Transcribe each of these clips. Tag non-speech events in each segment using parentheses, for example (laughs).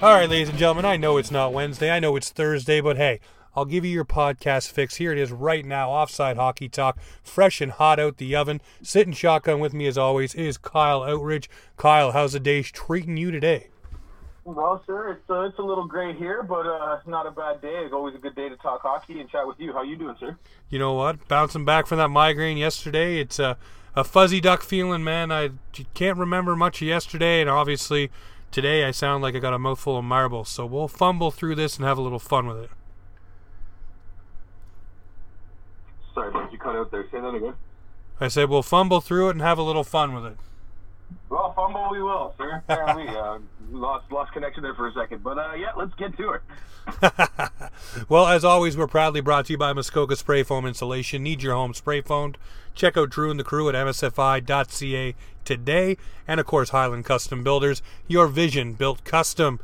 All right, ladies and gentlemen, I know it's not Wednesday. I know it's Thursday, but hey, I'll give you your podcast fix. Here it is right now, Offside Hockey Talk, fresh and hot out the oven. Sitting shotgun with me as always is Kyle Outridge. Kyle, how's the day treating you today? Well, sir, it's uh, it's a little gray here, but uh, not a bad day. It's always a good day to talk hockey and chat with you. How you doing, sir? You know what? Bouncing back from that migraine yesterday, it's a, a fuzzy duck feeling, man. I can't remember much of yesterday, and obviously Today I sound like I got a mouthful of marbles, so we'll fumble through this and have a little fun with it. Sorry, but you cut out there. Say that again. I said we'll fumble through it and have a little fun with it. Well, fumble we will, sir. Apparently, uh, (laughs) lost lost connection there for a second, but uh, yeah, let's get to it. (laughs) well, as always, we're proudly brought to you by Muskoka Spray Foam Insulation. Need your home spray foamed? Check out Drew and the crew at msfi.ca today, and of course Highland Custom Builders. Your vision built custom.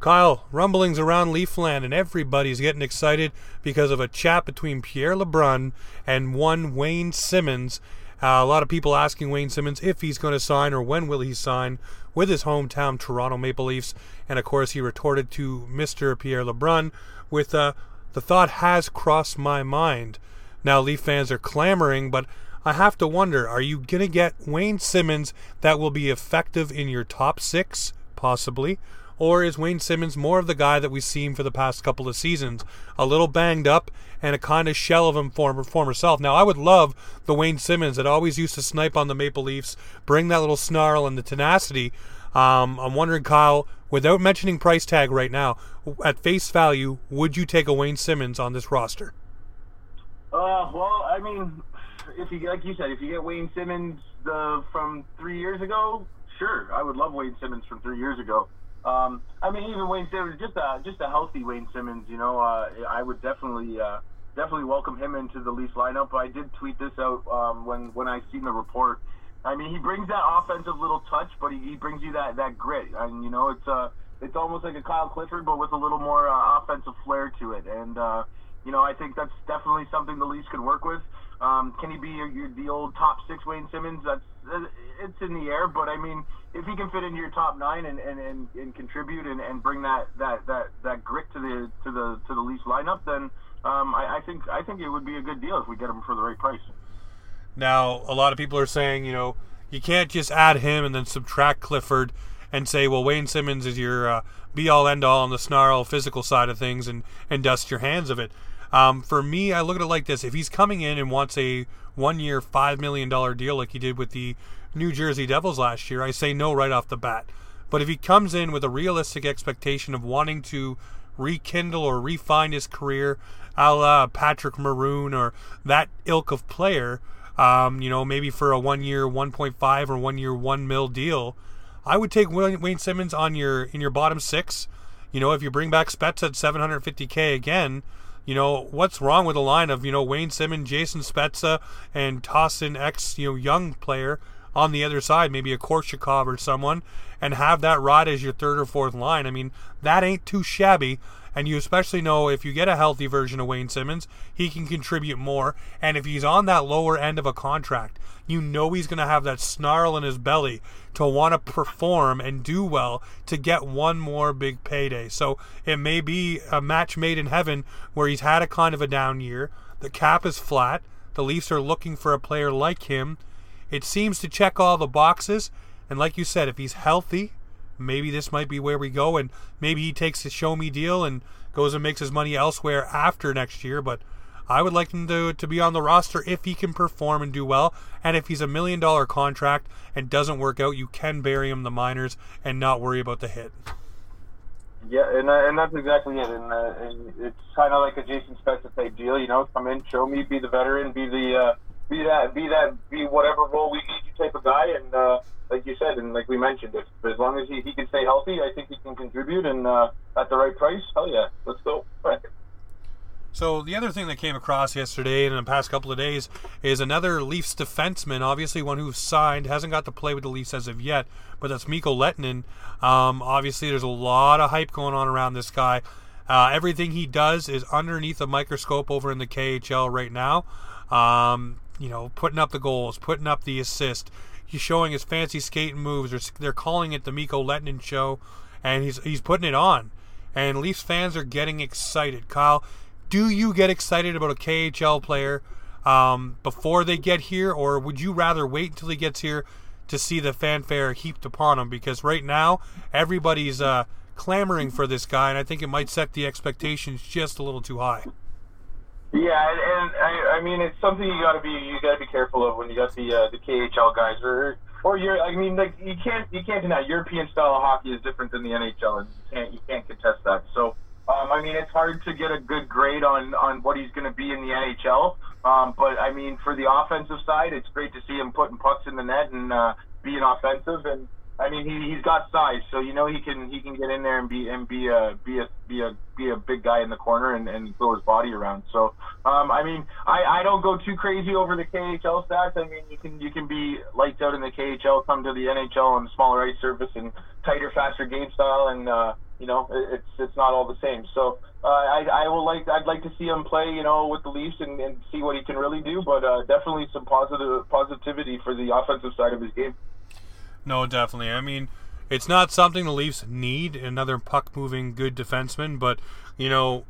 Kyle, rumblings around Leafland, and everybody's getting excited because of a chat between Pierre LeBrun and one Wayne Simmonds uh, a lot of people asking Wayne Simmonds if he's going to sign or when will he sign with his hometown Toronto Maple Leafs. And of course, he retorted to Mr. Pierre LeBrun with uh, the thought has crossed my mind. Now, Leaf fans are clamoring, but I have to wonder are you going to get Wayne Simmonds that will be effective in your top six? Possibly. Or is Wayne Simmonds more of the guy that we've seen for the past couple of seasons? A little banged up and a kind of shell of him former former self. Now I would love the Wayne Simmonds that always used to snipe on the Maple Leafs, bring that little snarl and the tenacity. Um, I'm wondering, Kyle, without mentioning price tag right now, at face value, would you take a Wayne Simmonds on this roster? Uh, well, I mean, if you like you said, if you get Wayne Simmonds the, from three years ago, sure, I would love Wayne Simmonds from three years ago. Um, I mean, even Wayne Simmonds, just a just a healthy Wayne Simmonds. You know, uh, I would definitely uh, definitely welcome him into the Leafs lineup. But I did tweet this out um, when when I seen the report. I mean, he brings that offensive little touch, but he, he brings you that that grit, and you know, it's uh it's almost like a Kyle Clifford, but with a little more uh, offensive flair to it. And uh, you know, I think that's definitely something the Leafs could work with. Um, can he be your, your, the old top six Wayne Simmonds? That's it's in the air, but I mean, if he can fit into your top nine and, and, and, and contribute and, and bring that, that, that, that grit to the to the to the Leafs lineup, then um, I, I think I think it would be a good deal if we get him for the right price. Now, a lot of people are saying, you know, you can't just add him and then subtract Clifford and say, well, Wayne Simmonds is your uh, be all end all on the snarl physical side of things and, and dust your hands of it. Um, for me, I look at it like this: if he's coming in and wants a one-year, five million dollar deal like he did with the New Jersey Devils last year, I say no right off the bat. But if he comes in with a realistic expectation of wanting to rekindle or refine his career, a la Patrick Maroon or that ilk of player, um, you know, maybe for a one-year, 1.5 or one mil deal, I would take Wayne Simmonds on your in your bottom six. You know, if you bring back Spets at 750k again, you know, what's wrong with a line of, you know, Wayne Simmonds, Jason Spezza, and toss in X, you know, young player on the other side, maybe a Korshkov or someone, and have that rod as your third or fourth line. I mean, that ain't too shabby. And you especially know if you get a healthy version of Wayne Simmonds, he can contribute more. And if he's on that lower end of a contract, you know he's going to have that snarl in his belly to want to perform and do well to get one more big payday. So it may be a match made in heaven where he's had a kind of a down year. The cap is flat. The Leafs are looking for a player like him. It seems to check all the boxes. And like you said, if he's healthy, maybe this might be where we go. And maybe he takes the show me deal and goes and makes his money elsewhere after next year. But I would like him to, to be on the roster if he can perform and do well. And if he's a million dollar contract and doesn't work out, you can bury him the minors and not worry about the hit. Yeah, and uh, and that's exactly it. And, uh, and it's kind of like a Jason Spezza type deal, you know. Come in, show me, be the veteran, be the uh, be that, be that, be whatever role we need you type of guy. And uh, like you said, and like we mentioned, if as long as he, he can stay healthy, I think he can contribute. And uh, at the right price, hell yeah, let's go. Right. (laughs) So the other thing that came across yesterday and in the past couple of days is another Leafs defenseman, obviously one who's signed, hasn't got to play with the Leafs as of yet, but that's Mikko Lehtonen. Um, obviously, there's a lot of hype going on around this guy. Uh, everything he does is underneath a microscope over in the KHL right now. Um, you know, putting up the goals, putting up the assist. He's showing his fancy skating moves. They're, they're calling it the Mikko Lehtonen show. and he's he's putting it on. And Leafs fans are getting excited. Kyle, do you get excited about a KHL player um, before they get here, or would you rather wait until he gets here to see the fanfare heaped upon him? Because right now everybody's uh, clamoring for this guy, and I think it might set the expectations just a little too high. Yeah, and, and I, I mean it's something you got to be you got to be careful of when you got the uh, the KHL guys or or you're I mean like you can't you can't deny European style of hockey is different than the NHL and you can't you can't contest that. So um, I mean it's hard to get a good grade on on what he's going to be in the NHL. Um, but I mean for the offensive side, it's great to see him putting pucks in the net and uh, being offensive and I mean, he he's got size, so you know he can he can get in there and be and be a be a be a be a big guy in the corner and, and throw his body around. So, um, I mean, I, I don't go too crazy over the KHL stats. I mean, you can you can be lights out in the KHL, come to the NHL on smaller ice surface and tighter, faster game style, and uh, you know it's it's not all the same. So uh, I I will like I'd like to see him play, you know, with the Leafs and, and see what he can really do. But uh, definitely some positive positivity for the offensive side of his game. No, definitely. I mean, it's not something the Leafs need another puck moving good defenseman, but you know,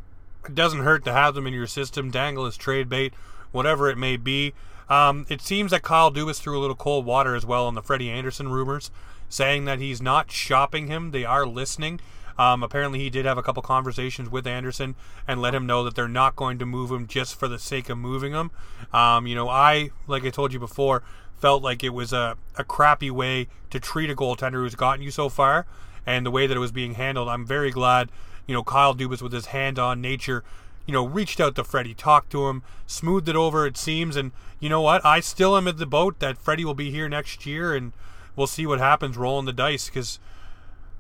it doesn't hurt to have them in your system. Dangle as trade bait, whatever it may be. Um, it seems that Kyle Dubas threw a little cold water as well on the Freddie Andersen rumors, saying that he's not shopping him. They are listening. Um, apparently, he did have a couple conversations with Andersen and let him know that they're not going to move him just for the sake of moving him. Um, you know, I, like I told you before, felt like it was a, a crappy way to treat a goaltender who's gotten you so far and the way that it was being handled. I'm very glad, you know, Kyle Dubas with his hand on nature, you know, reached out to Freddie, talked to him, smoothed it over, it seems. And you know what? I still am in the boat that Freddie will be here next year and we'll see what happens rolling the dice because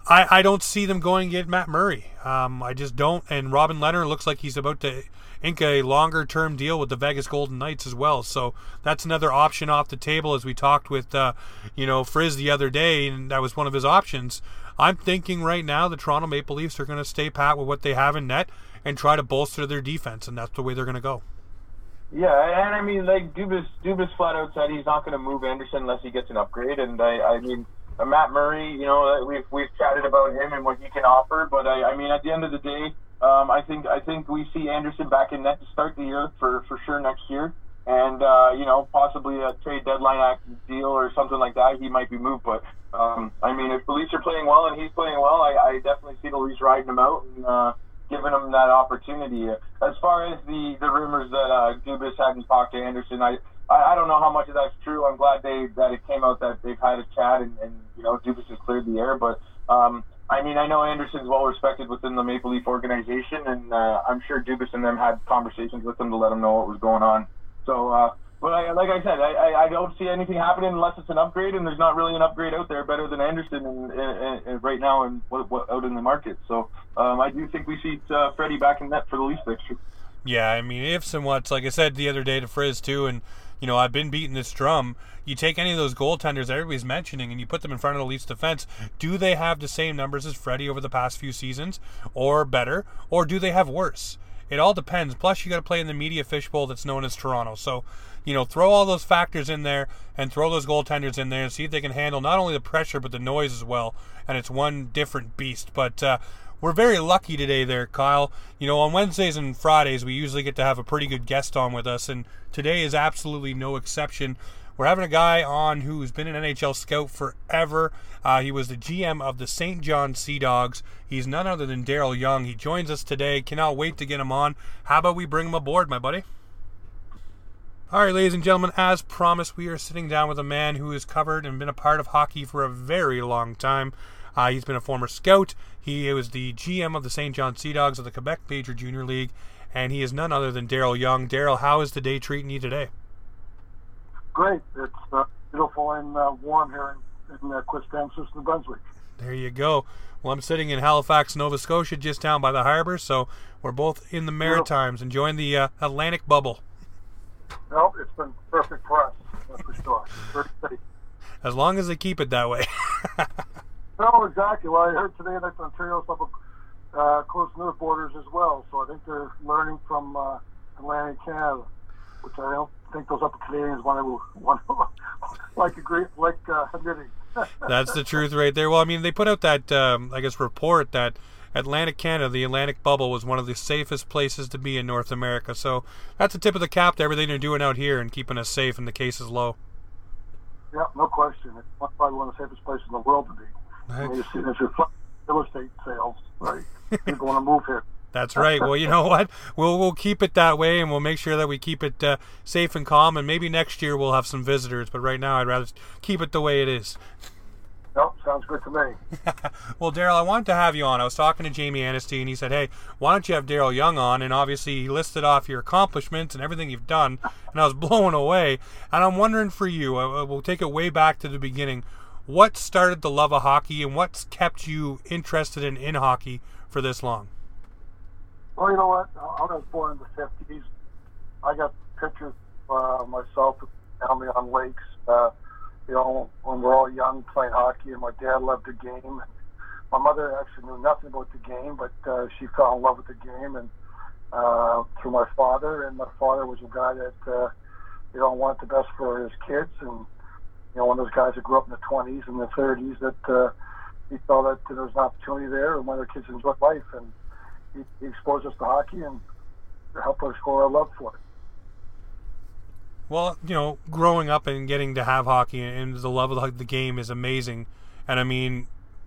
I, I don't see them going get Matt Murray. Um, I just don't. And Robin Lehner looks like he's about to ink a longer term deal with the Vegas Golden Knights as well. So that's another option off the table as we talked with, uh, you know, Frizz the other day, and that was one of his options. I'm thinking right now the Toronto Maple Leafs are going to stay pat with what they have in net and try to bolster their defense, and that's the way they're going to go. Yeah, and I mean, like Dubas, Dubas flat out said he's not going to move Andersen unless he gets an upgrade, and I, I mean, uh, Matt Murray, you know, we've we've chatted about him and what he can offer, but I, I mean, at the end of the day, um, I think I think we see Andersen back in net to start the year for for sure next year, and uh, you know, possibly a trade deadline act deal or something like that. He might be moved, but um, I mean, if the Leafs are playing well and he's playing well, I, I definitely see the Leafs riding him out and. Uh, giving him that opportunity. As far as the, the rumors that uh, Dubas hadn't talked to Andersen, I I, I don't know how much of that's true. I'm glad they that it came out that they've had a chat and, and you know Dubas has cleared the air. But um, I mean, I know Andersen's well respected within the Maple Leaf organization, and uh, I'm sure Dubas and them had conversations with him to let him know what was going on. So, uh, but I, like I said, I, I, don't see anything happening unless it's an upgrade, and there's not really an upgrade out there better than Andersen in, in, in, right now and what, what, out in the market. So um, I do think we see uh, Freddie back in net for the Leafs fixture. Yeah, I mean, ifs and whats, like I said the other day to Frizz too, and you know, I've been beating this drum. You take any of those goaltenders everybody's mentioning and you put them in front of the Leafs defense. Do they have the same numbers as Freddie over the past few seasons, or better, or do they have worse? It all depends. Plus, you got to play in the media fishbowl that's known as Toronto. So, you know, throw all those factors in there and throw those goaltenders in there and see if they can handle not only the pressure but the noise as well. And it's one different beast. But uh, we're very lucky today there, Kyle. You know, on Wednesdays and Fridays, we usually get to have a pretty good guest on with us, and today is absolutely no exception. We're having a guy on who's been an NHL scout forever. Uh, he was the GM of the Saint John Sea Dogs. He's none other than Daryl Young. He joins us today. Cannot wait to get him on. How about we bring him aboard, my buddy? All right, ladies and gentlemen, as promised, we are sitting down with a man who has covered and been a part of hockey for a very long time. Uh, he's been a former scout. He was the GM of the Saint John Sea Dogs of the Quebec Major Junior League, and he is none other than Daryl Young. Daryl, how is the day treating you today? Great. It's uh, beautiful and uh, warm here in, in uh, Quispamsis, New Brunswick. There you go. Well, I'm sitting in Halifax, Nova Scotia, just down by the harbor, so we're both in the Maritimes, enjoying the uh, Atlantic bubble. No, it's been perfect for us, that's for sure. As long as they keep it that way. (laughs) No, exactly. Well, I heard today that Ontario's up uh, close to their borders as well, so I think they're learning from uh, Atlantic Canada, which I don't think those upper Canadians want to want to, like agree like uh, (laughs) admitting. That's the truth right there. Well, I mean, they put out that um, I guess report that Atlantic Canada, the Atlantic bubble, was one of the safest places to be in North America. So that's a tip of the cap to everything they're doing out here and keeping us safe and the cases low. Yeah, no question. It's probably one of the safest places in the world to be. Mean, you see, it's reflect real estate sales, right? (laughs) People want to move here. That's right. Well, you know what? We'll we'll keep it that way, and we'll make sure that we keep it uh, safe and calm. And maybe next year we'll have some visitors, but right now I'd rather keep it the way it is. Nope, sounds good to me. (laughs) well, Daryl, I wanted to have you on. I was talking to Jamie Anasty, and he said, "Hey, why don't you have Daryl Young on?" And obviously, he listed off your accomplishments and everything you've done, and I was (laughs) blown away. And I'm wondering for you, uh, we'll take it way back to the beginning. What started the love of hockey, and what's kept you interested in in hockey for this long? Well, you know what? I was born in the 50s. I got pictures uh, myself family on lakes. Uh, you know, when we're all young playing hockey, and my dad loved the game. My mother actually knew nothing about the game, but uh, she fell in love with the game, and uh, through my father. And my father was a guy that uh, you know wanted the best for his kids, and know one of those guys that grew up in the 20s and the 30s that uh, he felt that there was an opportunity there, and one of their kids enjoyed life, and he, he exposed us to hockey and helped us grow our love for it. Well, you know, growing up and getting to have hockey and the love of the game is amazing. And I mean,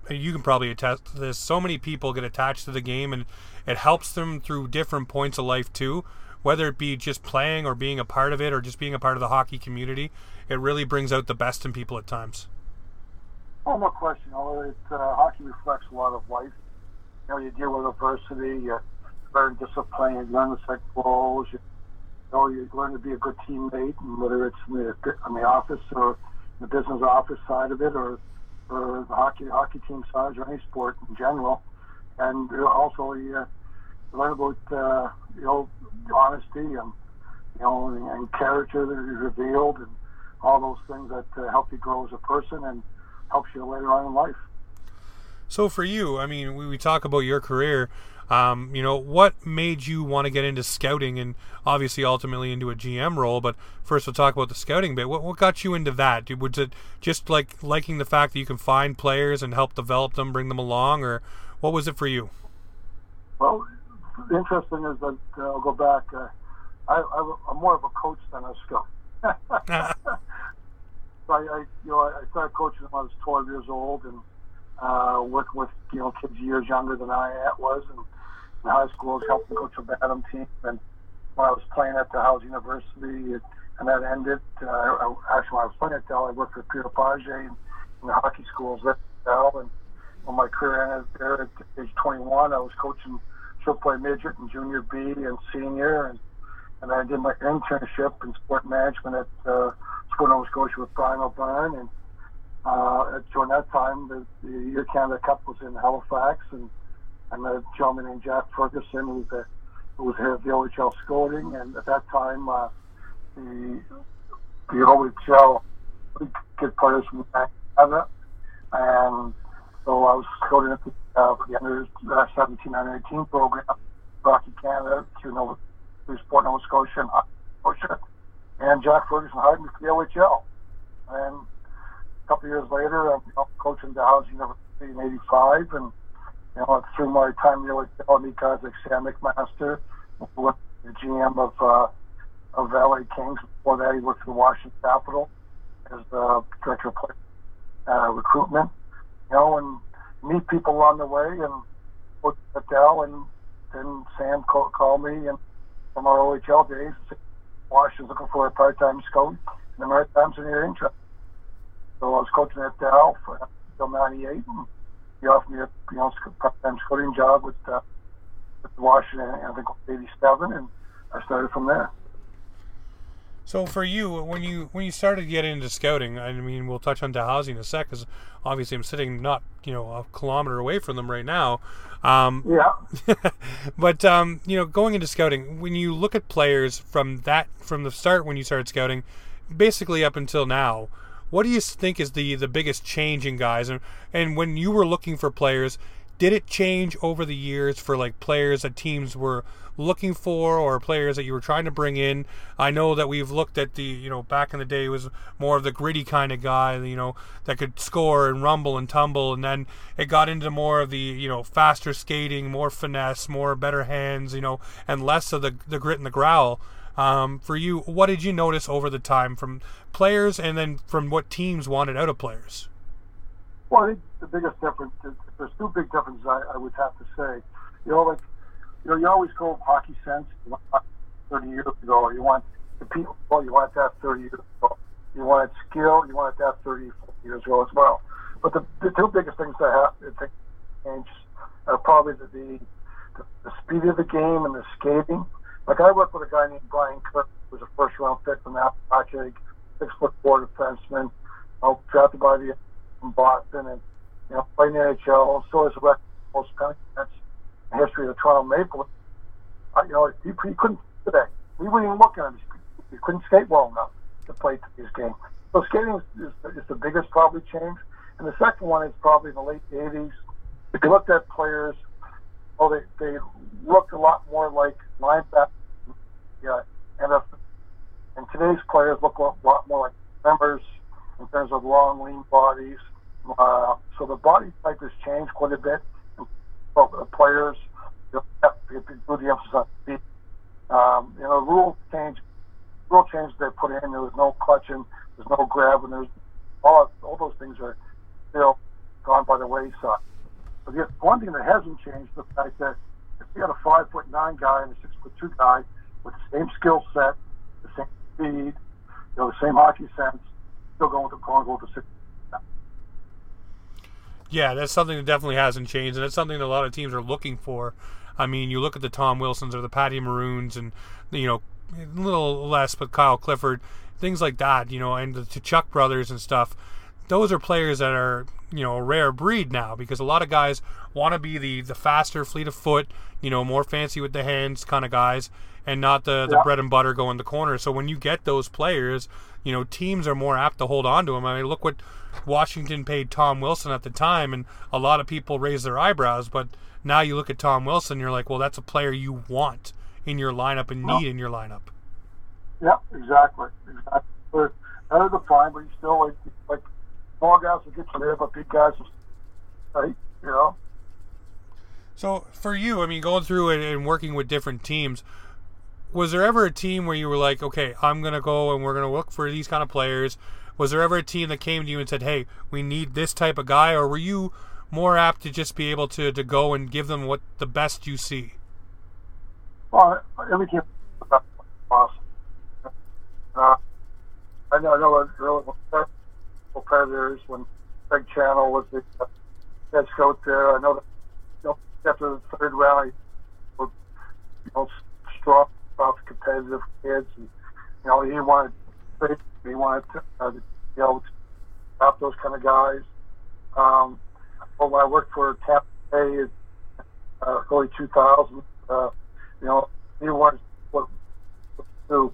you can probably attest to this. So many people get attached to the game, and it helps them through different points of life too. Whether it be just playing or being a part of it, or just being a part of the hockey community, it really brings out the best in people at times. Oh, no question. Know, it, uh, hockey reflects a lot of life you know, you deal with adversity, you learn discipline, you learn to set goals, you, you know, you learn to be a good teammate, and whether it's in the, in the office or the business office side of it, or or the hockey hockey team side, or any sport in general, and also you learn about uh, you know honesty and you know and, and character that is revealed, and all those things that uh, help you grow as a person and helps you later on in life. So for you, I mean, we, we talk about your career. Um, you know, what made you want to get into scouting and obviously ultimately into a GM role? But first, we'll talk about the scouting bit. What, what got you into that? Was it just like liking the fact that you can find players and help develop them, bring them along, or what was it for you? Well, interesting is that uh, I'll go back. Uh, I, am more of a coach than a scout. (laughs) so I, I, you know, I started coaching when I was 12 years old, and uh, working with you know kids years younger than I was, and in high school I was helping coach a Bantam team. And when I was playing at Dalhousie University, it, and that ended. Uh, I, actually, when I was playing at Dal, I worked for Peter Page in, in the hockey schools at Dal, and when my career ended there at age 21, I was coaching short play midget and junior B and senior, and and I did my internship in sport management at uh, Sport Nova Scotia with Brian O'Byrne, and uh, during that time, the, the Year Canada Cup was in Halifax, and met a gentleman named Jack Ferguson, who was, who was head of the OHL scouting, and at that time, uh, the the OHL get players from Canada, and so I was at the, uh, for the under uh, 17 under 18 program, Hockey Canada, through Nova, through Sport Nova Scotia and Scotia, and Jack Ferguson hired me for the OHL, and a couple years later, I'm coaching Dalhousie University in '85, and you know through my time there with meet guys like Sam McMaster, was the GM of uh, of LA Kings. Before that, he worked for the Washington Capitol as the director of uh, recruitment. You know, and meet people along the way, and look at Dal, and then Sam called, called me and from our OHL days. Washington's looking for a part-time scout in the Maritimes in your interest. So I was coaching at Dal for until '98, and he offered me a you know part-time scouting job with, uh, with Washington. I think '87, and I started from there. So for you, when you when you started getting into scouting, I mean, we'll touch on Dalhousie in a sec, because obviously I'm sitting not you know a kilometer away from them right now. Um, yeah. (laughs) but um, you know, going into scouting, when you look at players from that from the start when you started scouting, basically up until now, what do you think is the the biggest change in guys? And and when you were looking for players, did it change over the years for like players that teams were looking for or players that you were trying to bring in? I know that we've looked at the, you know, back in the day was more of the gritty kind of guy, you know, that could score and rumble and tumble and then it got into more of the, you know, faster skating, more finesse, more better hands, you know, and less of the the grit and the growl. Um, for you, what did you notice over the time from players and then from what teams wanted out of players? Well, I think the biggest difference, there's two big differences I, I would have to say. You know, like, you know, you always go hockey sense. 30 years ago, you want the people, you want that 30 years ago. You wanted skill, you wanted that 30, years ago as well. But the, the two biggest things that have to change are probably the, the, the speed of the game and the skating like I worked with a guy named Brian Kirk, who was a first round pick from Appalachia, six foot four defenseman, drafted by the from Boston, and you know played in the NHL. So is the record most penalty in the history of the Toronto Maple Leafs. Uh, you know, he, he couldn't today. We weren't even looking at him. He couldn't skate well enough to play these games. So skating is, is, is the biggest probably change. And the second one is probably in the late 80s. If you looked at players, oh, they, they looked a lot more like linebackers. Yeah, and and today's players look a lot more like members in terms of long, lean bodies. Uh, so the body type has changed quite a bit. But the players, you to put the emphasis on speed. Um, you know, rule change, rule change they put in. There was no clutching, there's no grabbing. There's all all those things are still gone by the wayside. But the one thing that hasn't changed the fact that if you got a five foot nine guy and a six foot two guy with the same skill set, the same speed, you know, the same hockey sense, still going to with the six. Yeah, that's something that definitely hasn't changed, and it's something that a lot of teams are looking for. I mean, you look at the Tom Wilsons or the Patty Maroons, and you know, a little less, but Kyle Clifford, things like that. You know, and the Chuck brothers and stuff. Those are players that are you know a rare breed now because a lot of guys want to be the the faster, fleet of foot, you know, more fancy with the hands kind of guys, and not the the yeah. bread and butter go in the corner. So when you get those players, you know, teams are more apt to hold on to them. I mean, look what Washington paid Tom Wilson at the time, and a lot of people raised their eyebrows. But now you look at Tom Wilson, you're like, well, that's a player you want in your lineup and need in your lineup. Yeah, exactly, exactly. Of the prime, but you still like like small guys will get you there, but big guys right? You know. So for you, I mean, going through it and working with different teams, was there ever a team where you were like, okay, I'm gonna go and we're gonna look for these kind of players? Was there ever a team that came to you and said, hey, we need this type of guy, or were you more apt to just be able to to go and give them what the best you see? Well, every team awesome. Uh, I know, I know, really, Predators when Greg Channel was the head coach there. I know that you know, after the third round, you know strong, tough, competitive kids, and you know he wanted he wanted to uh, you know stop those kind of guys. Um, well, when I worked for Tampa Bay uh, early 2000, uh, you know he wanted what, to do.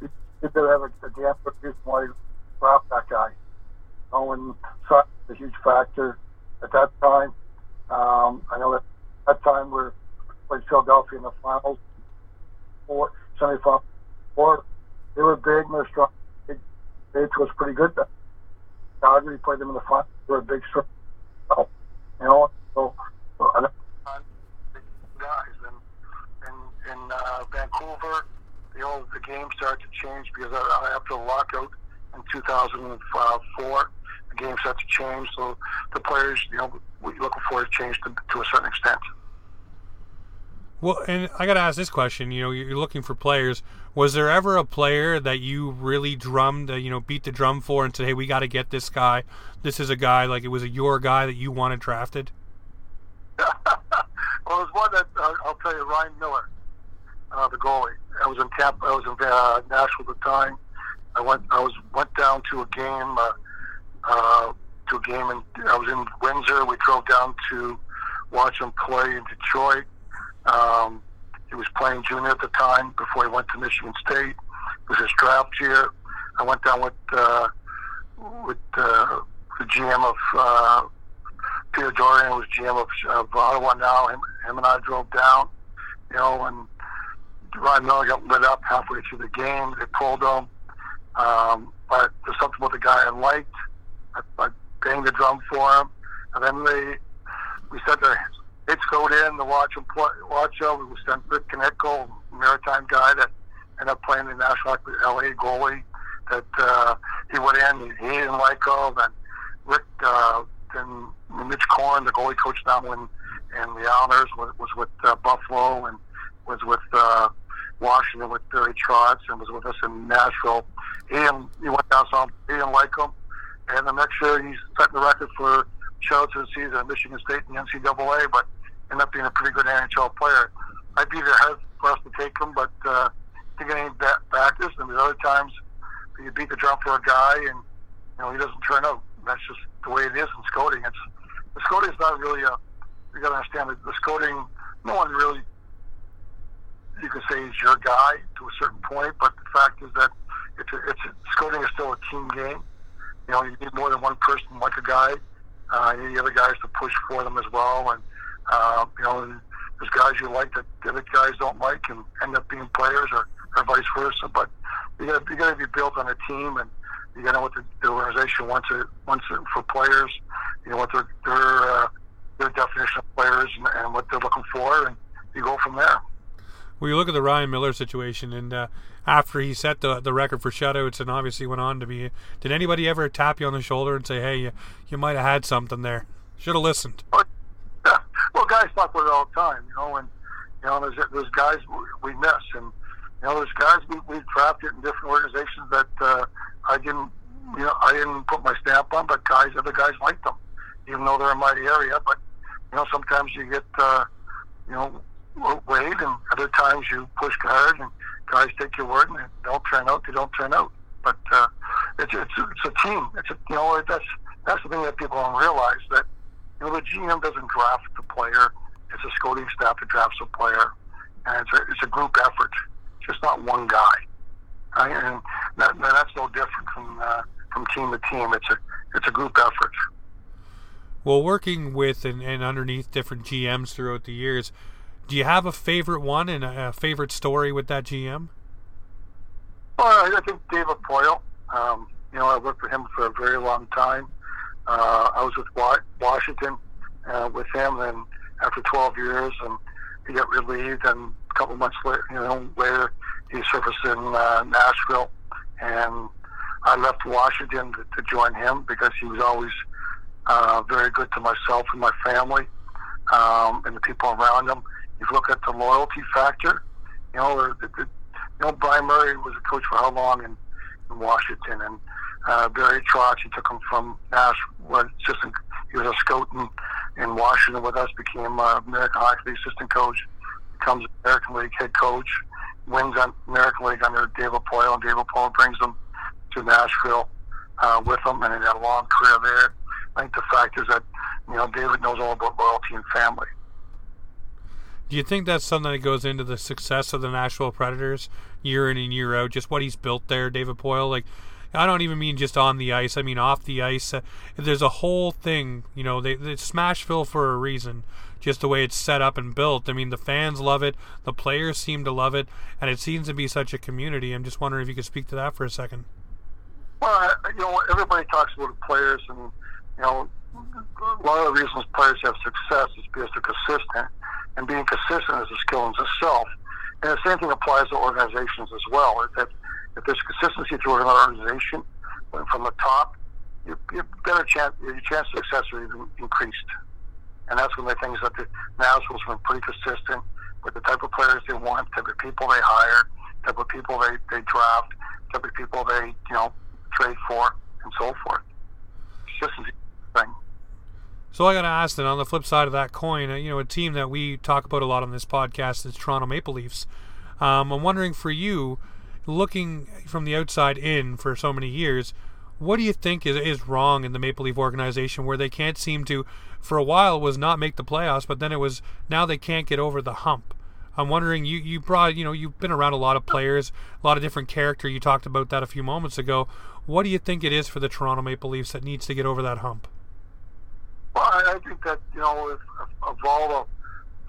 He, did have a, a damn good reason why he dropped that guy. Owen was a huge factor at that time. Um, I know that that time we played Philadelphia in the finals, four semifinals. Four, they were big and they're strong. They, they was pretty good. Calgary played them in the finals. They were a big, strong. So, you know, so I guys in in, in uh, Vancouver. The old the game started to change because after the lockout in 2004 the game starts to change. So the players, you know, what looking for has changed to, to a certain extent. Well, and I got to ask this question. You know, you're looking for players. Was there ever a player that you really drummed, you know, beat the drum for and said, hey, we got to get this guy? This is a guy, like it was a your guy that you wanted drafted? (laughs) well, there's one that uh, I'll tell you, Ryan Miller, uh, the goalie. I was in Tampa, I was in uh, Nashville at the time. I went, I was went down to a game. Uh, uh, to a game, and I was in Windsor. We drove down to watch him play in Detroit. Um, he was playing junior at the time before he went to Michigan State. It was his draft year. I went down with uh, with uh, the GM of uh, Peter Dorion was GM of, of Ottawa now. Him, him and I drove down, you know, and Ryan Miller got lit up halfway through the game. They pulled him. Um, but there's something about the guy I liked. I, I banged the drum for him. And then they, we sent the hits code in to watch him watch him. We sent Rick Konecko, Maritime guy that ended up playing the National LA goalie. That uh, he went in, he didn't like him. And Rick, uh, then Mitch Korn, the goalie coach down when, and the Islanders was, was with uh, Buffalo and was with uh, Washington with Barry Trotz and was with us in Nashville. He, and he went down some, he didn't like him. And the next year he set the record for shouts of the season at Michigan State in the NCAA, but ended up being a pretty good NHL player. I'd be there for us to take him, but uh, I think it ain't that practice. And there's other times you beat the drum for a guy and you know he doesn't turn out. That's just the way it is in scouting. It's the scouting is not really a. You got to understand that the scouting. No one really. You can say is your guy to a certain point, but the fact is that it's a, it's a, scouting is still a team game. You know, you need more than one person like a guy. Uh, you need the other guys to push for them as well, and uh, you know, there's guys you like that the other guys don't like, and end up being players, or, or vice versa. But you got you got to be built on a team, and you got to know what the, the organization wants it wants it for players. You know what their their uh, their definition of players and, and what they're looking for, and you go from there. Well, you look at the Ryan Miller situation, and uh, after he set the the record for shutouts, and obviously went on to be. Did anybody ever tap you on the shoulder and say, "Hey, you, you might have had something there. Should have listened." Well. Well, guys talk about it all the time, you know, and you know, there's there's guys we miss, and you know, there's guys we we drafted in different organizations that uh, I didn't, you know, I didn't put my stamp on, but guys, other guys liked them, even though they're in my area. But you know, sometimes you get, uh, you know, weighed, and other times you push hard, and guys take your word, and they don't turn out. They don't turn out. But uh, it's it's it's a team. It's a you know that's that's the thing that people don't realize that you know the GM doesn't draft the player. It's a scouting staff that drafts a player, and it's a it's a group effort. It's just not one guy. Right? And that, that's no different from uh, from team to team. It's a it's a group effort. Well, working with and, and underneath different GMs throughout the years, do you have a favorite one and a, a favorite story with that GM? Well, I think David Poile. Um, you know, I worked with him for a very long time. Uh, I was with Washington uh, with him, and after 12 years, and he got relieved, and a couple months later, you know, later, he surfaced in uh, Nashville, and I left Washington to, to join him because he was always uh, very good to myself and my family um, and the people around him. You look at the loyalty factor, you know, the, the, you know, Bryan Murray was a coach for how long in, in Washington, and uh, Barry Trotz, he took him from Nash, was assistant, he was a scout in, in Washington with us, became uh, American Hockey League assistant coach, becomes American League head coach, wins on American League under David Poile, and David Poile brings them to Nashville uh, with him, and he had a long career there. I think the fact is that, you know, David knows all about loyalty and family. Do you think that's something that goes into the success of the Nashville Predators year in and year out? Just what he's built there, David Poile. Like, I don't even mean just on the ice. I mean off the ice. Uh, there's a whole thing. You know, they, they Smashville for a reason. Just the way it's set up and built. I mean, the fans love it. The players seem to love it, and it seems to be such a community. I'm just wondering if you could speak to that for a second. Well, you know, everybody talks about the players, and you know, one of the reasons players have success is because they're consistent and being consistent is a skill in itself. And the same thing applies to organizations as well. If there's consistency through an organization, from the top, you, you better chance your chance of success is increased. And that's one of the things that the Nationals have been pretty consistent with the type of players they want, type of people they hire, type of people they, they draft, type of people they you know trade for, and so forth. Consistency thing. So I got to ask then, on the flip side of that coin, uh, you know, a team that we talk about a lot on this podcast is Toronto Maple Leafs. Um, I'm wondering for you, looking from the outside in for so many years, what do you think is, is wrong in the Maple Leaf organization where they can't seem to, for a while, was not make the playoffs, but then it was now they can't get over the hump. I'm wondering, you, you brought, you know, you've been around a lot of players, a lot of different character. You talked about that a few moments ago. What do you think it is for the Toronto Maple Leafs that needs to get over that hump? Well, I, think that you know, if, of all the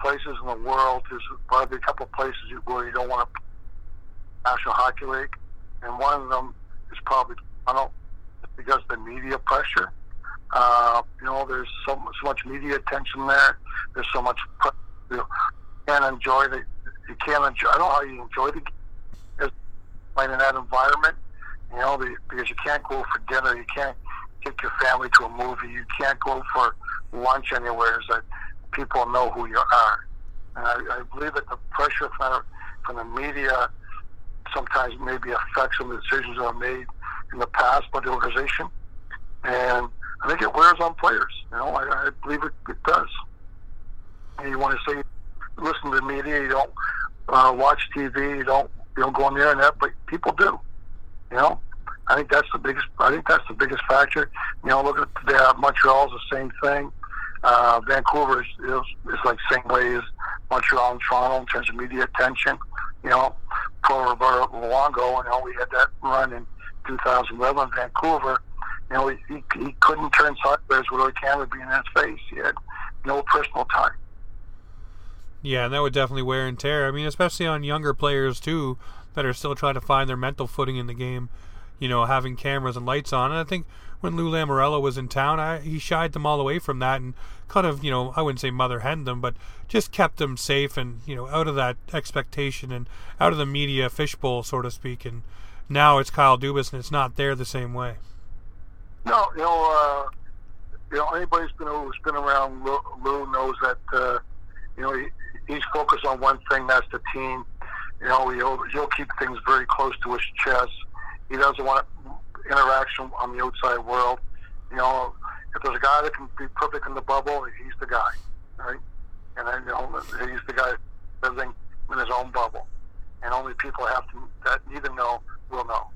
places in the world, there's probably a couple of places where you don't want to National Hockey League, and one of them is probably Toronto because the media pressure. Uh, you know, there's so, so much media attention there. There's so much. You can't enjoy the. You can't enjoy. I don't know how you enjoy the game playing in that environment. You know, the, because you can't go for dinner. You can't take your family to a movie. You can't go for lunch anywhere. That people know who you are. And I, I believe that the pressure from, from the media sometimes maybe affects some of the decisions that are made in the past by the organization. And I think it wears on players. You know, I, I believe it, it does. And you want to say, listen to the media, you don't uh, watch TV, you don't you don't go on the internet, but people do. You know, I think that's the biggest. I think that's the biggest factor. You know, look at the, Montreal's the same thing. Uh, Vancouver is, is, is like same way as Montreal and Toronto in terms of media attention. You know, for Roberto Luongo, you know, we had that run in 2011 in Vancouver. You know, he, he, couldn't turn sideways with a camera being in his face. He had no personal time. Yeah, and that would definitely wear and tear. I mean, especially on younger players too that are still trying to find their mental footing in the game. You know, having cameras and lights on. And I think when Lou Lamoriello was in town, I, he shied them all away from that and kind of, you know, I wouldn't say mother hen them, but just kept them safe and you know out of that expectation and out of the media fishbowl, so to speak. And now it's Kyle Dubas, and it's not there the same way. No, you know, uh, you know, anybody who's been who's been around Lou, Lou knows that uh, you know he, he's focused on one thing. That's the team. You know, he'll he'll keep things very close to his chest. He doesn't want interaction on the outside world. You know, if there's a guy that can be perfect in the bubble, he's the guy, right? And then you know, he's the guy living in his own bubble, and only people have to that need to know will know.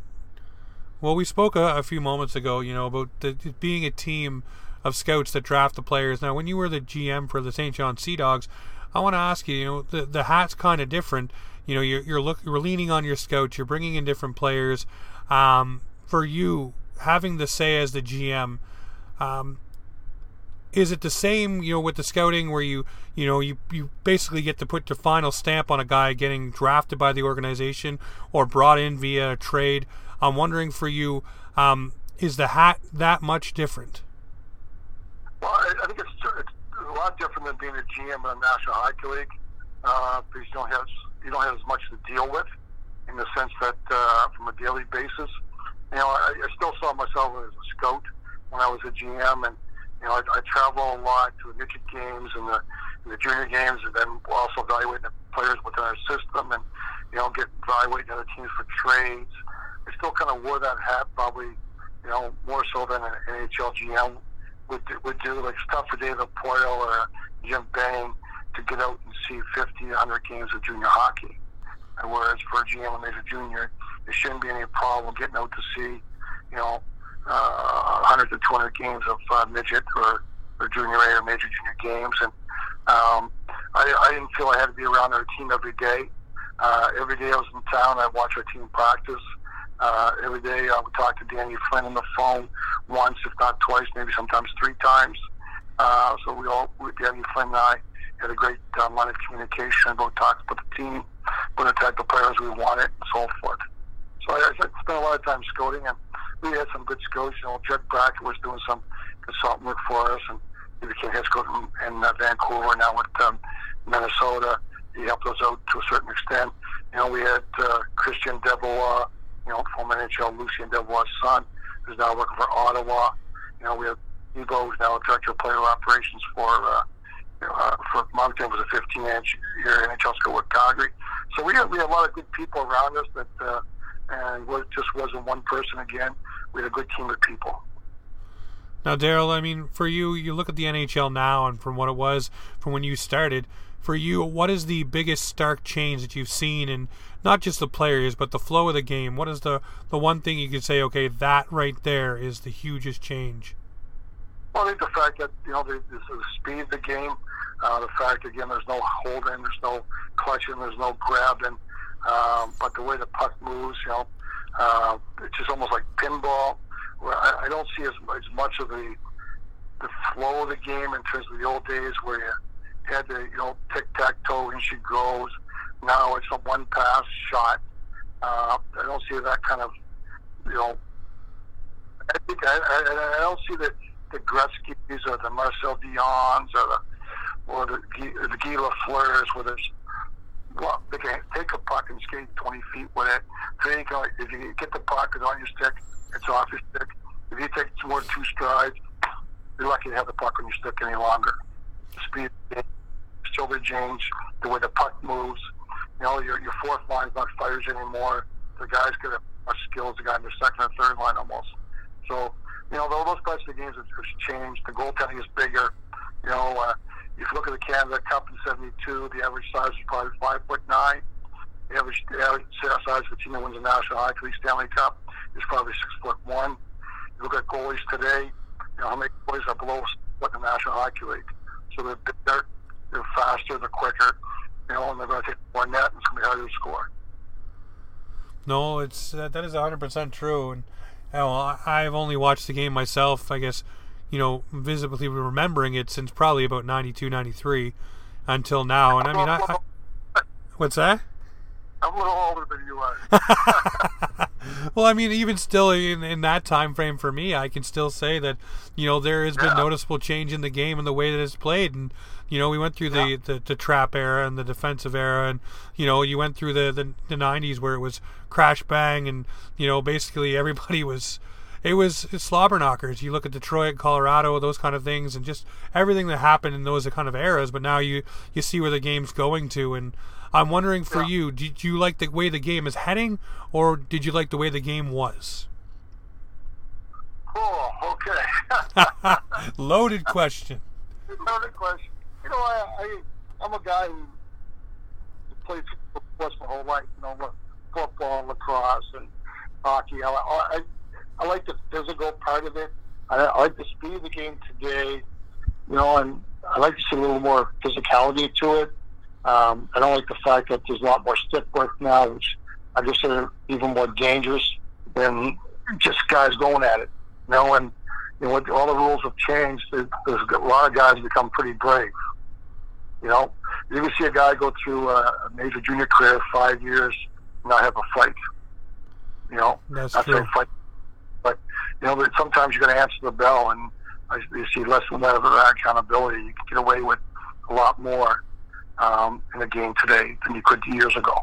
Well, we spoke a, a few moments ago, you know, about the, being a team of scouts that draft the players. Now, when you were the GM for the Saint John Sea Dogs, I want to ask you, you know, the the hat's kind of different. You know, you're you're look you're leaning on your scouts. You're bringing in different players. Um, for you, having the say as the GM, um, is it the same, you know, with the scouting where you, you know, you, you basically get to put your final stamp on a guy getting drafted by the organization or brought in via a trade? I'm wondering for you, um, is the hat that much different? Well, I, I think it's, it's, a lot different than being a GM in a National Hockey League uh, because you don't have you don't have as much to deal with in the sense that uh, from a daily basis, you know, I, I still saw myself as a scout when I was a GM, and you know, I, I travel a lot to the midget games and the, and the junior games, and then also evaluating the players within our system, and you know, get evaluating other teams for trades. I still kind of wore that hat, probably, you know, more so than an NHL GM would would do. Like tough for David Poile or Jim Benning to get out and see 50, 100 games of junior hockey. Whereas for a GM and as a junior, there shouldn't be any problem getting out to see, you know, uh, 100 to 200 games of uh, midget or, or junior A or major junior games. And um, I, I didn't feel I had to be around our team every day. Uh, every day I was in town, I watched our team practice. Uh, every day I would talk to Danny Flynn on the phone once, if not twice, maybe sometimes three times. Uh, so we all, Danny Flynn and I, had a great uh, line of communication about talking about the team, what the type of players we wanted, and so forth. So I, I spent a lot of time scouting, and we had some good scouts. You know, Judd Brackett was doing some consultant work for us, and he became head scout in, in uh, Vancouver. Now with um, Minnesota, he helped us out to a certain extent. You know, we had uh, Christian DeBlois, you know, former NHL Lucien DeBlois' son, who's now working for Ottawa. You know, we have Evo, who's now director of player operations for uh, uh, for Moncton was a 15 inch year NHL scout with Calgary. So we had we had a lot of good people around us that. Uh, and it just wasn't one person again. We had a good team of people. Now, Daryl, I mean, for you, you look at the NHL now, and from what it was from when you started. For you, what is the biggest stark change that you've seen in not just the players, but the flow of the game? What is the the one thing you could say? Okay, that right there is the hugest change. Well, I think the fact that you know the, the, the speed of the game, uh, the fact again there's no holding, there's no clutching, there's no grabbing. Um, but the way the puck moves, you know, uh, it's just almost like pinball. Where I, I don't see as, as much of the the flow of the game in terms of the old days where you had the you know tic tac toe and she goes. Now it's a one pass shot. Uh, I don't see that kind of you know. I think I, I, I don't see the the Gretzky's or the Marcel Dionnes or the or the the Guy Lafleurs where there's well, they can take a puck and skate 20 feet with it. You can, if you get the puck, it's on your stick, it's off your stick. If you take more than two strides, you're lucky to have the puck on your stick any longer. The speed, still the change, the way the puck moves. You know, your, your fourth line's not fires anymore. The guys get as much skill as the guy in their second or third line almost. So, you know, those types of games have, have changed. The goaltending is bigger. You know, uh, if you look at the Canada Cup in '72, the average size was probably five foot nine. The average, the average size for the team that wins the National Hockey League Stanley Cup is probably six foot one. You look at goalies today, you know how many goalies are below what the National Hockey League. So they're bigger, they're faster, they're quicker, you know, and they're going to take more net and it's going to be harder to score. No, it's uh, that is 100% true. And you know, I've only watched the game myself, I guess, you know, visibly remembering it since probably about 92, 93 until now. And I mean, I, I what's that? I'm a little older than you are. (laughs) well, I mean, even still in, in that time frame for me, I can still say that you know there has been noticeable change in the game and the way that it's played. And you know, we went through yeah. the, the, the trap era and the defensive era, and you know, you went through the, the the 90s where it was crash bang, and you know, basically everybody (laughs) was it was slobber knockers. You look at Detroit, Colorado, those kind of things, and just everything that happened in those kind of eras. But now you you see where the game's going to, and I'm wondering for yeah. you, did you like the way the game is heading, or did you like the way the game was? Oh, okay. (laughs) Loaded question. Loaded question. You know, I, I I'm a guy who played sports my whole life. You know, football, lacrosse, and hockey. I, I I like the physical part of it. I, I like the speed of the game today. You know, and I like to see a little more physicality to it. Um, I don't like the fact that there's a lot more stick work now, which I just are even more dangerous than just guys going at it. You know, and you know, all the rules have changed. There's a lot of guys become pretty brave. You know, you can see a guy go through a major junior career, five years, and not have a fight. You know, that's not true. Fight but you know, sometimes you're going to answer the bell, and you see less and less of that accountability. You can get away with a lot more um, in the game today than you could years ago.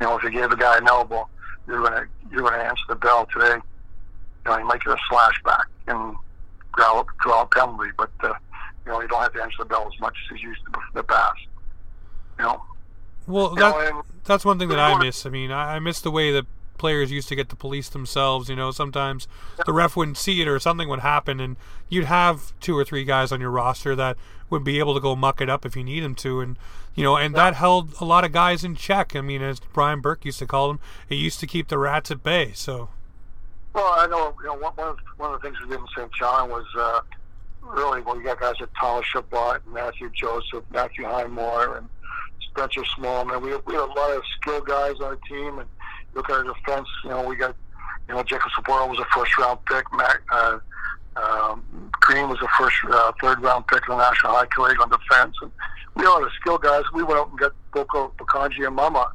You know, if you gave a guy an elbow, you're going to you're going to answer the bell today. You know, you might get a slash back and draw, draw a penalty, but uh, you know, you don't have to answer the bell as much as you used to in the past. You know. Well, that, know, that's one thing that I miss. I mean, I, I miss the way that players used to get the police themselves. You know, sometimes the ref wouldn't see it or something would happen, and you'd have two or three guys on your roster that would be able to go muck it up if you need them to, and you know, and that held a lot of guys in check. I mean, as Brian Burke used to call them, it used to keep the rats at bay. So. Well, I know. You know, one of one of the things we did in Saint John was uh, really well. You got guys like Thomas Chabot, Mathieu Joseph, Matthew Highmore, and Spencer Smallman. We we had a lot of skilled guys on our team, and look at our defense. You know, we got, you know, Jacob Zboril was a first round pick. Matt, uh, um, Green was a first, uh, third round pick in the National Hockey League on defense. And we all the skill guys. We went out and got Boko Bokondji Imama,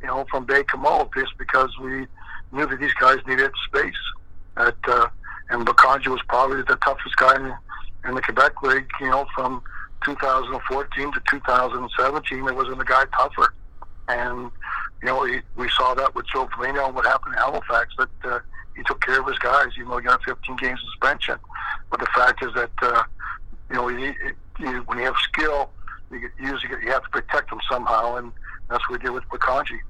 you know, from Baie-Comeau just because we knew that these guys needed space. At, uh, and Bokondji was probably the toughest guy in, in the Quebec League, you know, from 2014 to 2017. There wasn't a guy tougher. And you know, we, we saw that with Joe Foligno and what happened in Halifax, that uh, he took care of his guys, even though he got 15 games suspension. But the fact is that, uh, you know, you, you, when you have skill, you usually you have to protect them somehow, and that's what we did with Bokondji.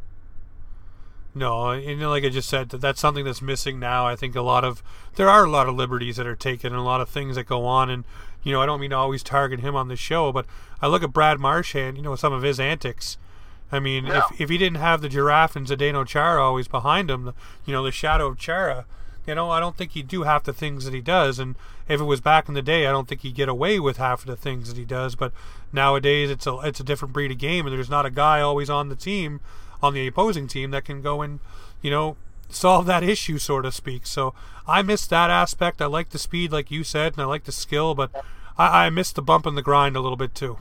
No, and like I just said, that's something that's missing now. I think a lot of there are a lot of liberties that are taken and a lot of things that go on. And you know, I don't mean to always target him on the show, but I look at Brad Marchand, you know, some of his antics I mean, yeah. if if he didn't have the giraffe and Zdeno Chara always behind him, you know, the shadow of Chara, you know, I don't think he'd do half the things that he does. And if it was back in the day, I don't think he'd get away with half of the things that he does. But nowadays, it's a it's a different breed of game, and there's not a guy always on the team, on the opposing team, that can go and, you know, solve that issue, so to speak. So I miss that aspect. I like the speed, like you said, and I like the skill, but I, I missed the bump and the grind a little bit too.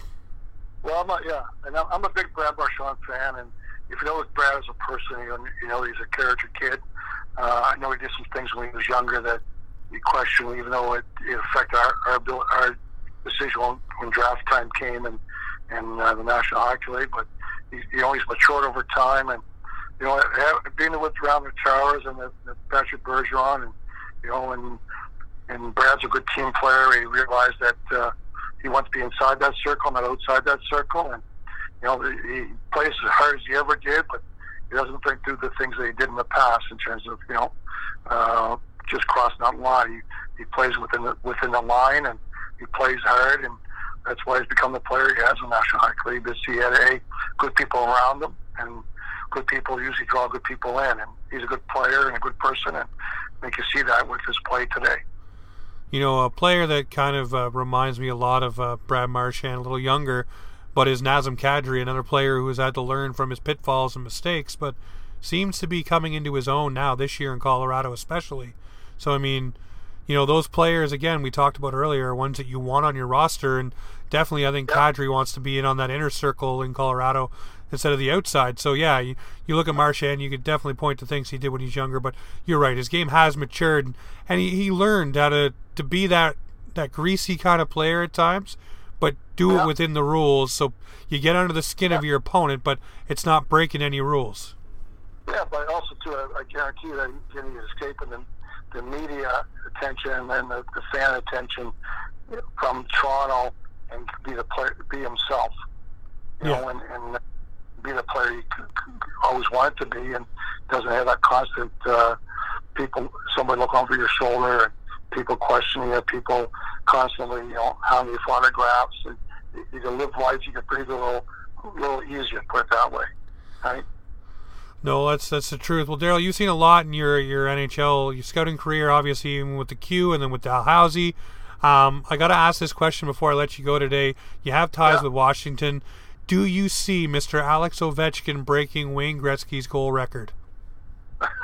Well, I'm a, yeah, and I'm, a big Brad Marchand fan, and if you know Brad as a person, you know, he's a character kid. Uh, I know he did some things when he was younger that you question, even though it, it affected our our, ability, our decision when, when draft time came and and uh, the National Hockey League. But he, you know he's matured over time, and you know being with the Towers and the, the Patrice Bergeron, and you know and and Brad's a good team player. He realized that. Uh, he wants to be inside that circle, not outside that circle. And you know, he plays as hard as he ever did, but he doesn't think through the things that he did in the past in terms of you know uh, just crossing that line. He, he plays within the within the line, and he plays hard, and that's why he's become the player he has in National Hockey League. Because he had a good people around him, and good people usually draw good people in, and he's a good player and a good person, and I think you see that with his play today you know, a player that kind of uh, reminds me a lot of uh, Brad Marchand, a little younger, but is Nazem Kadri, another player who has had to learn from his pitfalls and mistakes, but seems to be coming into his own now this year in Colorado, especially. So, I mean, you know, those players, again, we talked about earlier, are ones that you want on your roster, and definitely I think. Kadri wants to be in on that inner circle in Colorado instead of the outside. So yeah, you, you look at Marchand, you could definitely point to things he did when he's younger. But you're right, his game has matured, and he, he learned how to to be that that greasy kind of player at times, but do yeah. it within the rules. So you get under the skin yeah. of your opponent, but it's not breaking any rules. Yeah, but also too, I, I guarantee you that he's getting escaping the, the media attention and the, the fan attention from Toronto and be the player, be himself. You yeah. know, and, and be the player he always wanted to be, and doesn't have that constant uh, people, somebody looking over your shoulder, and people questioning you, people constantly, you know, hounding you for autographs. And you can live life, you can breathe a little, a little easier, put it that way, right? No, that's that's the truth. Well, Daryl, you've seen a lot in your your NHL, your scouting career, obviously, even with the Q and then with Dalhousie. Um, I got to ask this question before I let you go today. You have ties yeah. with Washington. Do you see Mr. Alex Ovechkin breaking Wayne Gretzky's goal record? (laughs) well,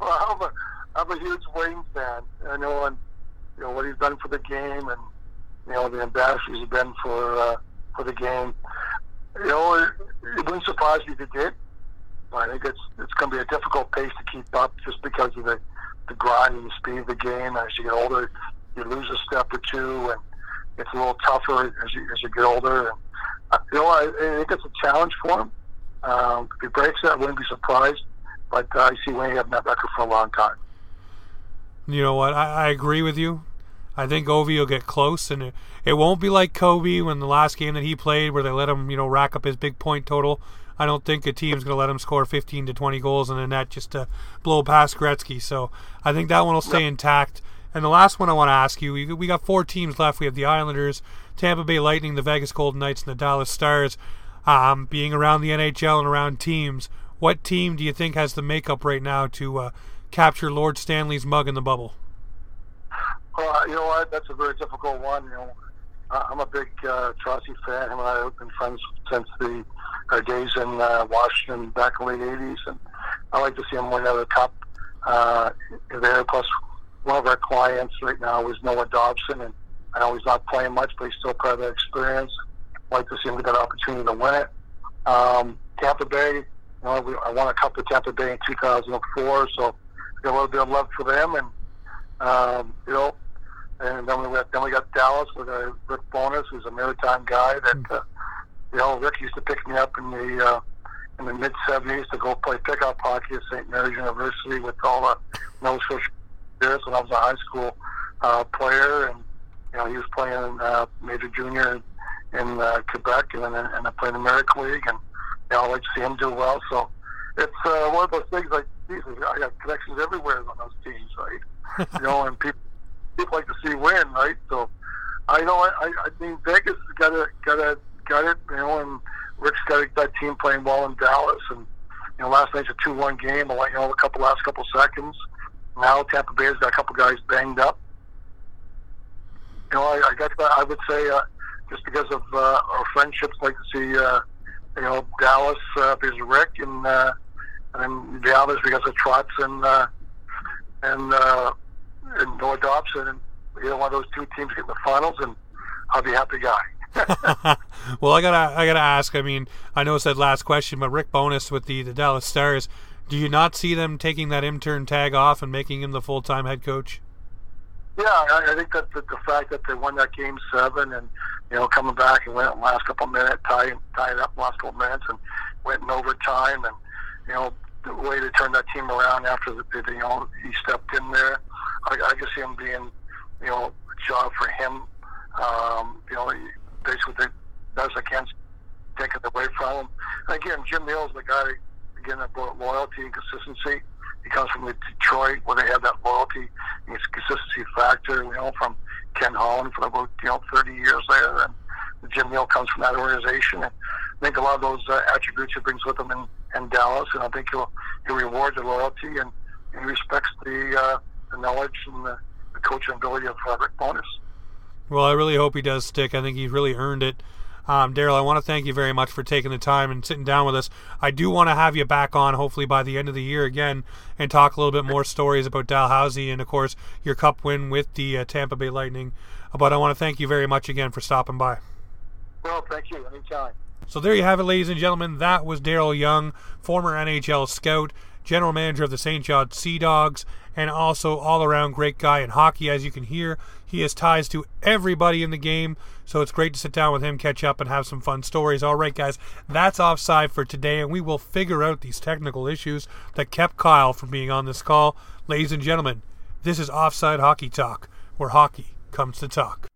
I'm a, I'm a huge Wayne fan. I know, and you know what he's done for the game, and you know the ambassadors he's been for uh, for the game. You know, it, it wouldn't surprise me if he did. But I think it's it's going to be a difficult pace to keep up, just because of the the grind and the speed of the game. As you get older, you lose a step or two, and it's a little tougher as you as you get older. And uh, you know, I, I think it's a challenge for him. Um, if he breaks it, I wouldn't be surprised. But uh, I see Wayne having that record for a long time. You know what? I, I agree with you. I think Ovi will get close, and it, it won't be like Kobe when the last game that he played, where they let him, you know, rack up his big point total. I don't think a team's going to let him score 15 to 20 goals in a net just to blow past Gretzky. So I think that one will stay intact. And the last one I want to ask you, we, got four teams left. We have the Islanders, Tampa Bay Lightning, the Vegas Golden Knights, and the Dallas Stars. Um, being around the NHL and around teams, what team do you think has the makeup right now to uh, capture Lord Stanley's mug in the bubble? Well, you know what? That's a very difficult one. You know, I'm a big uh, fan. Him and I have been friends since the our days in uh, Washington back in the late '80s, and I like to see him win another cup uh, there. Plus, one of our clients right now is Noah Dobson, and I know he's not playing much, but he's still part of that experience. I'd like to see him get an opportunity to win it. Um, Tampa Bay, you know, we, I won a cup with Tampa Bay in 2004, so got a little bit of love for them, and um, you know, and then we got then we got Dallas with a Rick Bowness, who's a maritime guy that uh, you know Rick used to pick me up in the uh, in the mid '70s to go play pickup hockey at St. Mary's University with all the Nova Scotia years when I was a high school uh, player, and you know he was playing uh, major junior in uh, Quebec, and then and I played in the American League, and you know I like to see him do well. So it's uh, one of those things like geez, I got connections everywhere on those teams, right? you know, and people people like to see win, right? So I know I, I mean Vegas got to got to got it, you know, and Rick's got that team playing well in Dallas, and you know last night's a two-one game. You know a couple last couple seconds. Now Tampa Bay's got a couple guys banged up. You know, I, I guess I would say uh, just because of uh, our friendships, like to see uh, you know Dallas uh, because Rick and uh, and others because of Trotz and uh, and uh, and Noah Dobson, and either one of those two teams get in the finals, and I'll be a happy guy. (laughs) well, I gotta, I gotta ask. I mean, I know it's that last question, but Rick Bowness with the, the Dallas Stars, do you not see them taking that intern tag off and making him the full time head coach? Yeah, I, I think that the, the fact that they won that game seven, and you know, coming back and went last couple minutes, tying tying up last couple minutes, and went in overtime, and you know, the way to turn that team around after the, the you know he stepped in there. I, I can see him being, you know, a job for him. Um, you know, basically can take it away from him. Again, Jim Nill's the guy again that loyalty and consistency. He comes from Detroit where they have that loyalty and consistency factor. You know, from Ken Holland for about you know 30 years there, and Jim Nill comes from that organization. And I think a lot of those uh, attributes he brings with him in, in Dallas, and I think he'll he'll reward the loyalty and, he respects the, uh, the knowledge and the, the coaching ability of uh, Rick Bowness. Well, I really hope he does stick. I think he's really earned it. Um, Daryl, I want to thank you very much for taking the time and sitting down with us. I do want to have you back on, hopefully by the end of the year again, and talk a little bit more stories about Dalhousie and, of course, your Cup win with the uh, Tampa Bay Lightning. But I want to thank you very much again for stopping by. Well, thank you. Anytime. So there you have it, ladies and gentlemen. That was Daryl Young, former NHL scout, general manager of the Saint John Sea Dogs, and also all around great guy in hockey. As you can hear, he has ties to everybody in the game, so it's great to sit down with him, catch up, and have some fun stories. All right, guys, that's offside for today, and we will figure out these technical issues that kept Kyle from being on this call. Ladies and gentlemen, this is Offside Hockey Talk, where hockey comes to talk.